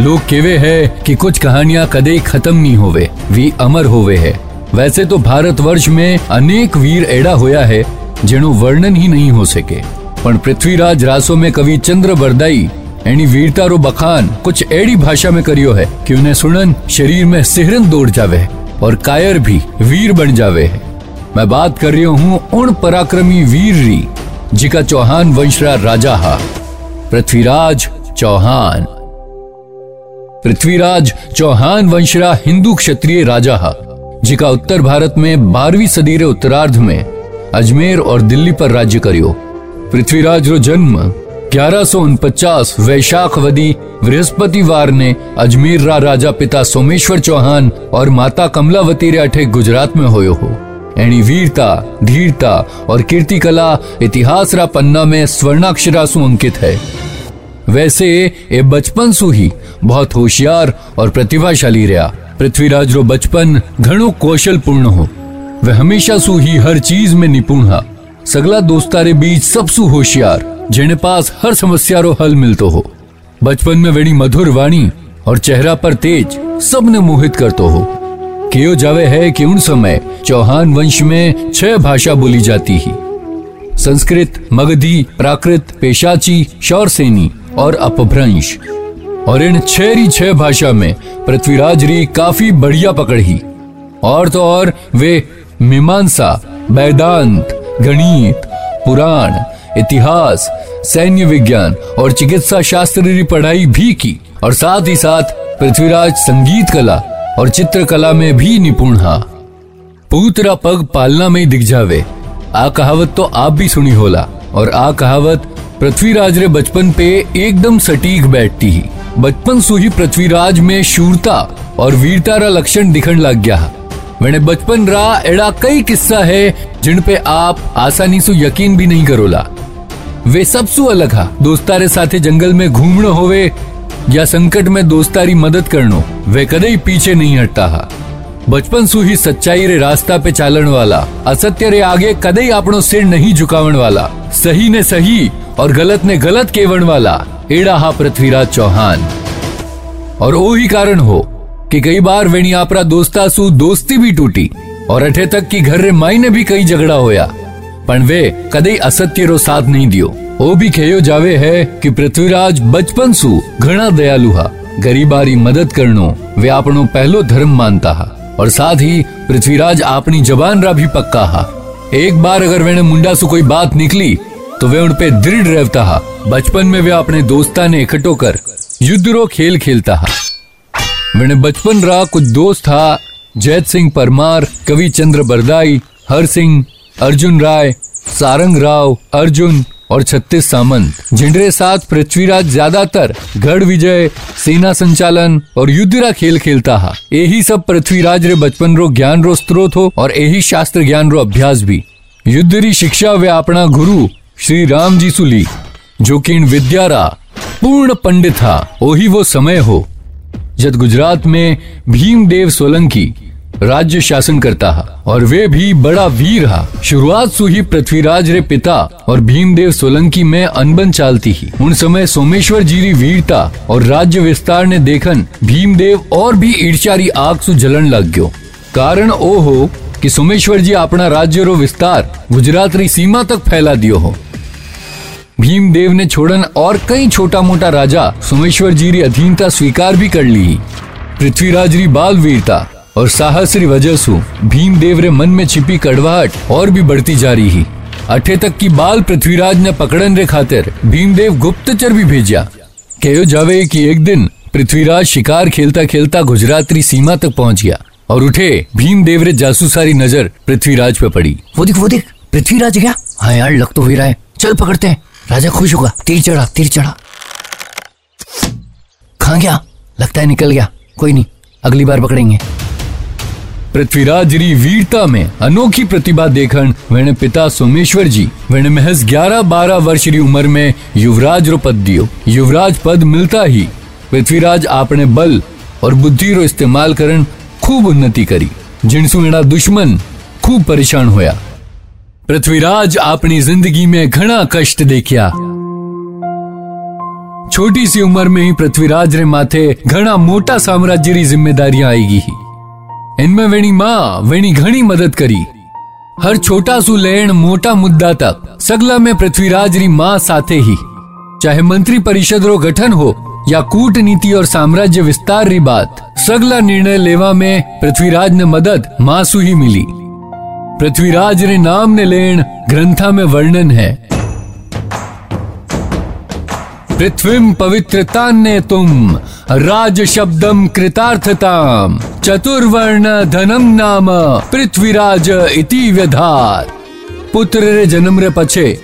लोग केवे है कि कुछ कहानियां कदे खत्म नहीं होवे वी अमर होवे है वैसे तो भारतवर्ष में अनेक वीर एड़ा होया है જેનું વર્ણન ही नहीं हो सके પણ પૃથ્વીરાજ રાસો में कवि चंद्र बरदाई एनी वीरता रो बखान कुछ एड़ी भाषा में करियो है कि उन्हें सुनन शरीर में सिहरन दौड़ जावे है और कायर भी वीर बन जावे है मैं बात कर रही हूँ उन पराक्रमी वीर री जिका चौहान वंशरा राजा हा पृथ्वीराज चौहान। पृथ्वीराज चौहान वंशरा हिंदू क्षत्रिय राजा हा जिका उत्तर भारत में बारहवीं सदी रे उत्तरार्ध में अजमेर और दिल्ली पर राज्य करियो। पृथ्वीराज रो जन्म ग्यारह वैशाख वदी बृहस्पतिवार ने अजमेर रा राजा पिता सोमेश्वर चौहान और माता कमलावती रे अठे गुजरात में होयो हो। एनी वीरता, धीरता और कीर्ति कला इतिहास रा पन्ना में स्वर्णाक्षरा सु अंकित है। वैसे ए बचपन सु ही बहुत होशियार और प्रतिभाशाली रहा। पृथ्वीराज रो बचपन घणो कौशल पूर्ण हो। वह हमेशा सु ही हर चीज़ में निपुण हा। सगला दोस्तारे बीच सबसु होशियार जेने पास हर समस्या रो हल मिलतो हो। बचपन में वेणी मधुर वाणी और चेहरा पर तेज सबने मोहित करतो हो। केयो जावे है कि उन समय चौहान वंश में छह भाषा बोली जाती ही। संस्कृत, मगधी, प्राकृत, पेशाची, शौरसेनी और अपभ्रंश। और इन छह छह भाषा में पृथ्वीराज री काफ़ी बढ़िया पकड़ ही। और तो और वे मीमांसा, वेदांत, गणित, पुराण, इतिहास, सैन्य विज्ञान और चिकित्सा शास्त्र पढ़ाई भी की। और साथ ही साथ पृथ्वीराज संगीत कला और चित्रकला में भी निपुण हा। पूतरा पग पालना में दिख जावे। आ कहावत तो आप भी सुनी होला, और आ कहावत, पृथ्वीराज रे बचपन पे एकदम सटीक बैठती ही। बचपन सु ही पृथ्वीराज में शूरता और वीरता रा लक्षण दिखण लग गया मैंने बचपन रा एड़ा कई किस्सा है, जिन पे आप आसानी से यकीन भी नहीं करोला। वे सबसु अलग हा। दोस्तारे साथे जंगल में घूमना होवे या संकट में दोस्तारी मदद करनो, वे कदे पीछे नहीं हटता हा। बचपन सु ही सच्चाई रे रास्ता पे चालन वाला, असत्य रे आगे कदे आपनो सिर नहीं झुकावन वाला, सही ने सही और गलत ने गलत केवण वाला, एड़ा हा पृथ्वीराज चौहान। और ओ ही कारण हो कि कई बार वेणी आपरा दोस्ता सु दोस्ती भी टूटी, और अठे तक की घर रे माई ने भी कई झगड़ा होया, पण वे कदे असत्य रो साथ नहीं दियो। ओ भी कहो जावे है कि पृथ्वीराज बचपन सु घना दयालु हा। गरीबारी मदद करनो, वे आपनो पहलो धर्म मानता हा। और साथ ही पृथ्वीराज अपनी जबान रा भी पक्का हा। एक बार अगर वेने मुंडा से कोई बात निकली तो वे उन पे दृढ़ रहता हा। बचपन में वे अपने दोस्ता ने इकट्ठो कर युद्ध रो खेल खेलता हा। मैंने बचपन रा कुछ दोस्त था जैत सिंह परमार, कवि चंद्र बरदाई, हर सिंह, अर्जुन राय, सारंग राव, अर्जुन और छत्तीस सामंत। जिनके साथ पृथ्वीराज ज़्यादातर गढ़ विजय, सेना संचालन और युद्धरा खेल खेलता हा। यही सब पृथ्वीराज रे बचपन रो ज्ञान रो स्त्रोत हो और यही शास्त्र ज्ञान रो अभ्यास भी। युद्ध री शिक्षा वे अपना गुरु श्री राम जी सुली, जो कि इन विद्या रा पूर्ण पंडित था वही वो समय हो। जब गुजरात में भीमदेव सोलंकी राज्य शासन करता हा और वे भी बड़ा वीर हा। शुरुआत सु ही पृथ्वीराज रे पिता और भीमदेव सोलंकी में अनबन चालती ही। उन समय सोमेश्वर जी री वीरता और राज्य विस्तार ने देखन भीमदेव और भी ईर्ष्यारी आग सु जलन लग गयो। कारण ओ हो कि सोमेश्वर जी अपना राज्य रो विस्तार गुजरात री सीमा तक फैला दियो हो। भीमदेव ने छोड़न और कई छोटा मोटा राजा सोमेश्वर जी री अधीनता स्वीकार भी कर ली पृथ्वीराज री बाल वीरता और साहस री वजह सु भीमदेव रे मन में छिपी कड़वाहट और भी बढ़ती जा रही ही। अठे तक की बाल पृथ्वीराज ने पकड़न रे खातिर भीमदेव गुप्तचर भी भेजा। कहो जावे कि एक दिन पृथ्वीराज शिकार खेलता खेलता गुजरात सीमा तक पहुँच गया और उठे भीमदेव रे जासूसारी नज़र पृथ्वीराज पे पड़ी। वो देख वो देख, पृथ्वीराज गया? हाँ यार, लग तो हो रहा है। चल पकड़ते हैं। राजा खुश होगा। तीर चढ़ा तीर चढ़ा। खा गया। लगता है निकल गया। कोई नहीं, अगली बार पकड़ेंगे। पृथ्वीराज री वीरता में अनोखी प्रतिभा देखन वेने पिता सोमेश्वर जी वेने महज 11-12 वर्ष री उम्र में युवराज रो पद दियो। युवराज पद मिलता ही पृथ्वीराज आपने बल और बुद्धि रो इस्तेमाल करन खूब उन्नति करी। जिनसु एना दुश्मन खूब परेशान होया। पृथ्वीराज अपनी ज़िंदगी में घना कष्ट देखिया। छोटी सी उम्र में ही पृथ्वीराज रे माथे घना मोटा साम्राज्य री जिम्मेदारियाँ आएगी ही। इनमें वेणी माँ, वेणी घनी मदद करी। हर छोटा सु लेण, मोटा मुद्दा तक, सगला में पृथ्वीराज री माँ साथे ही। चाहे मंत्री परिषद रो गठन हो, या कूटनीति और साम्राज्य विस्तार री बात, सगला निर्णय लेवा में पृथ्वीराज ने मदद मासु ही मिली। पृथ्वीराज रे नाम ने लेण ग्रंथा में वर्णन है। पृथ्वीम पवित्रता ने तुम, राज शब्दम कृतार्थताम। चतुर्वर्ण धनम नाम पृथ्वीराज इति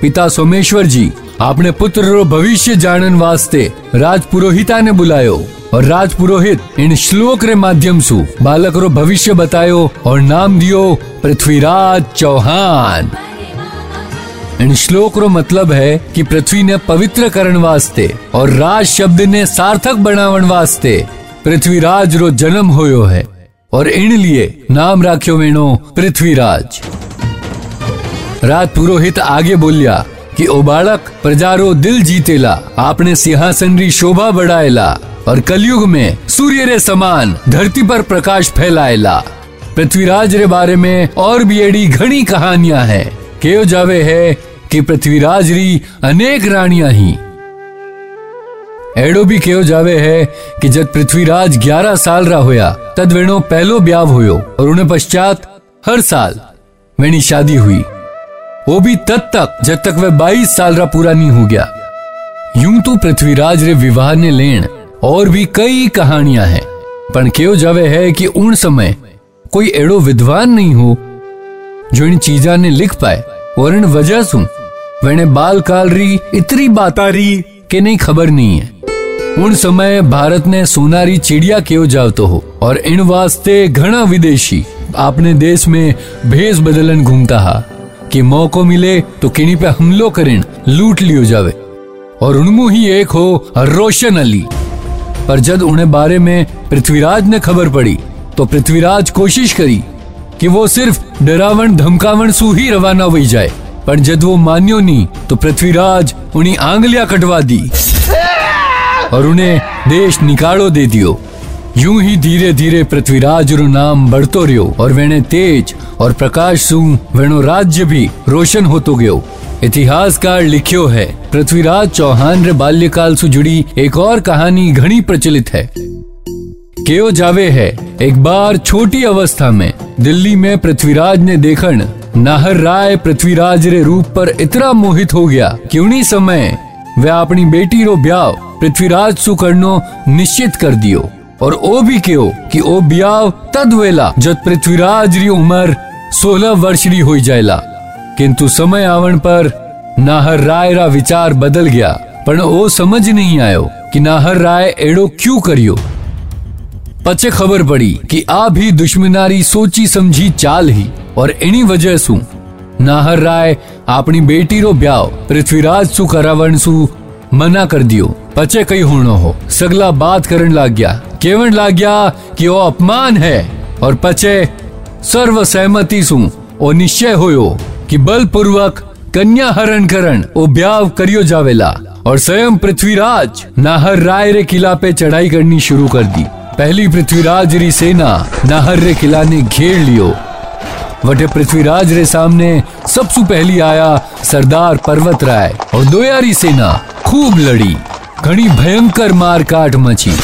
पिता सोमेश्वर जी, आपने पुत्र रो भविष्य जानन वास्ते राज पुरोहिता ने बुलायो और राज पुरोहित इन श्लोक रे माध्यम सु बालक रो भविष्य बतायो और नाम दियो पृथ्वीराज चौहान। इन श्लोक रो मतलब है कि पृथ्वी ने पवित्र करण वास्ते और राज शब्द ने सार्थक बनावन वास्ते पृथ्वीराज रो जन्म होयो है और इन लिए नाम राख्यो वेणो पृथ्वीराज। राज पुरोहित आगे बोलिया कि ओ बालक प्रजारो दिल जीतेला आपने सिंहासन री शोभा बढ़ाएला और कलयुग में सूर्य रे समान धरती पर प्रकाश फैलाएला। पृथ्वीराज रे बारे में और भी एडी घनी कहानियाँ हैं। केव जावे है कि पृथ्वीराज री अनेक रानियाँ ही एडो भी केव जावे है कि जब पृथ्वीराज 11 साल रा होया, तद वेणो पहलो ब्याव होयो और उन्हें पश्चात हर साल वेणी शादी हुई। वो भी तब तक जब तक वह 22 साल रा पूरा नहीं हो गया। यूँ तो पृथ्वीराज रे विवाह ने लेन और भी कई कहानियाँ हैं पर क्यों जावे है कि उन समय कोई एड़ो विद्वान नहीं हो। जो इन चीजा ने लिख पाए और इन वजह सु वेने बाल काल री इतनी बाता री के नहीं खबर नहीं है। उन समय भारत ने सोनारी चिड़िया क्यों जावतो हो, और इन वास्ते घना विदेशी। अपने देश में भेष बदलन घूमता हा, कि मौको मिले तो किनी पे हमलो करें लूट लियो जावे। और उनमु ही एक हो, रोशन अली। पर जब उन्हें बारे में पृथ्वीराज ने खबर पड़ी तो पृथ्वीराज कोशिश करी, कि वो सिर्फ़ डरावन धमकावन सु ही रवाना हुई जाए। पर जब वो मान्यो नहीं तो पृथ्वीराज उन्हें आंगलियाँ कटवा दी। और उन्हें देश निकालो दे दियो। यूँ ही धीरे धीरे पृथ्वीराज रो नाम बढ़तो रहो और वेने तेज और प्रकाश सु वेणो राज्य भी रोशन होतो गयो। इतिहासकार लिखियो है, पृथ्वीराज चौहान रे बाल्यकाल से जुड़ी एक और कहानी घनी प्रचलित है। केओ जावे है, एक बार छोटी अवस्था में दिल्ली में पृथ्वीराज ने देखन नाहर राय पृथ्वीराज रे रूप पर इतना मोहित हो गया कि उन्हीं समय वह अपनी बेटी रो ब्याह पृथ्वीराज सु करनो निश्चित कर दियो। और ओ भी क्यों कि ओ ब्याह तद वेला जब पृथ्वीराज री उम्र सोलह वर्ष री हो जाएला किंतु समय आवन पर नाहर राय रा विचार बदल गया। पर ओ समझ नहीं आयो कि नाहर राय एड़ो क्यों करियो। पचे खबर पड़ी कि आ भी दुश्मनारी सोची समझी चाल ही। और इन्हीं वजह सु, नाहर राय अपनी बेटी रो ब्याह पृथ्वीराज सु करावन सु मना कर दियो। पचे कई होनो हो। सगला बात करन लाग गया केवन लाग गया कि वो अपमान है और पचे सर्व सहमति सु। ओ निश्चय होयो कि बलपूर्वक कन्या हरण करण ओ ब्याह करियो जावेला और स्वयं पृथ्वीराज नाहर राय रे किला पे चढ़ाई करनी शुरू कर दी। पहली पृथ्वीराज री सेना नाहर रे किला ने घेर लियो। वटे पृथ्वीराज रे सामने सबसे पहली आया सरदार पर्वत राय और दोयारी सेना खूब लड़ी। घनी भयंकर मार काट मची।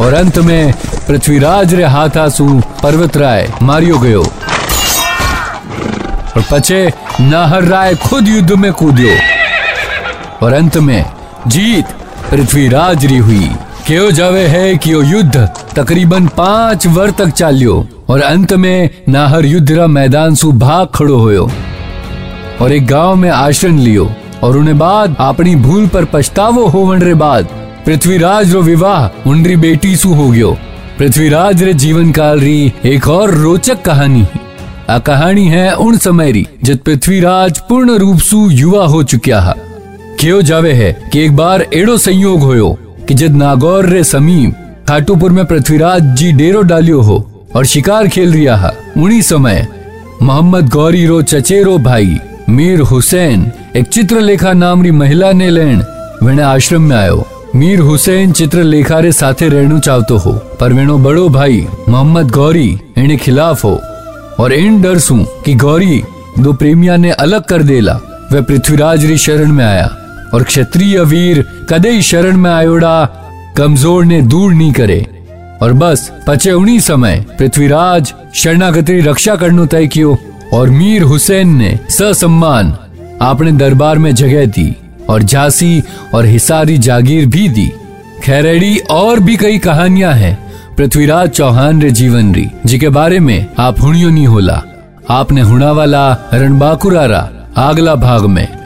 और अंत में पृथ्वीराज रे हाथासु पर्वत राय मारियो गयो। और पचे नाहर राय खुद युद्ध में कूदो और अंत में जीत पृथ्वीराज री हुई। क्यों जावे है कि युद्ध तकरीबन पाँच वर्ष तक चालियो। और अंत में नाहर युद्ध रा मैदान सु भाग खड़ो होयो और एक गाँव में आश्रय लियो और उन्हें बाद अपनी भूल पर पछतावो होवन रे बाद पृथ्वीराज रो विवाह उनरी बेटी सु हो गयो। पृथ्वीराज रे जीवन काल री एक और रोचक कहानी है। आ कहानी है उन समय री जब पृथ्वीराज पूर्ण रूप सु युवा हो चुका है। क्यों जावे है कि एक बार एड़ो संयोग होयो कि जब नागौर रे समीप खाटूपुर में पृथ्वीराज जी डेरो डालियो हो। और शिकार खेल रिया है। उन्हीं समय मोहम्मद गौरी रो चचेरो भाई मीर हुसैन एक चित्रलेखा नामरी महिला ने लेण वेणे आश्रम में आयो। मीर हुसैन चित्रलेखा रे साथे रहणु चाहतो हो, पर वेणो बड़ो भाई मोहम्मद गौरी एने खिलाफ हो। और इन डर सू कि गौरी दो प्रेमिया ने अलग कर देला वह पृथ्वीराज री शरण में आया। और क्षत्रिय वीर कदे शरण में आयोड़ा, कमज़ोर ने दूर नहीं करे। और बस, पचे उन्हीं समय पृथ्वीराज शरणागति रक्षा करनो तय कियो और मीर हुसैन ने ससम्मान अपने दरबार में जगह दी और झांसी और हिसारी जागीर भी दी। खैरेड़ी और भी कई कहानियाँ हैं पृथ्वीराज चौहान रे जीवन री जी के बारे में आप हुणियो नहीं होला। आपने हुणा वाला रणबाकुरारा आगला भाग में।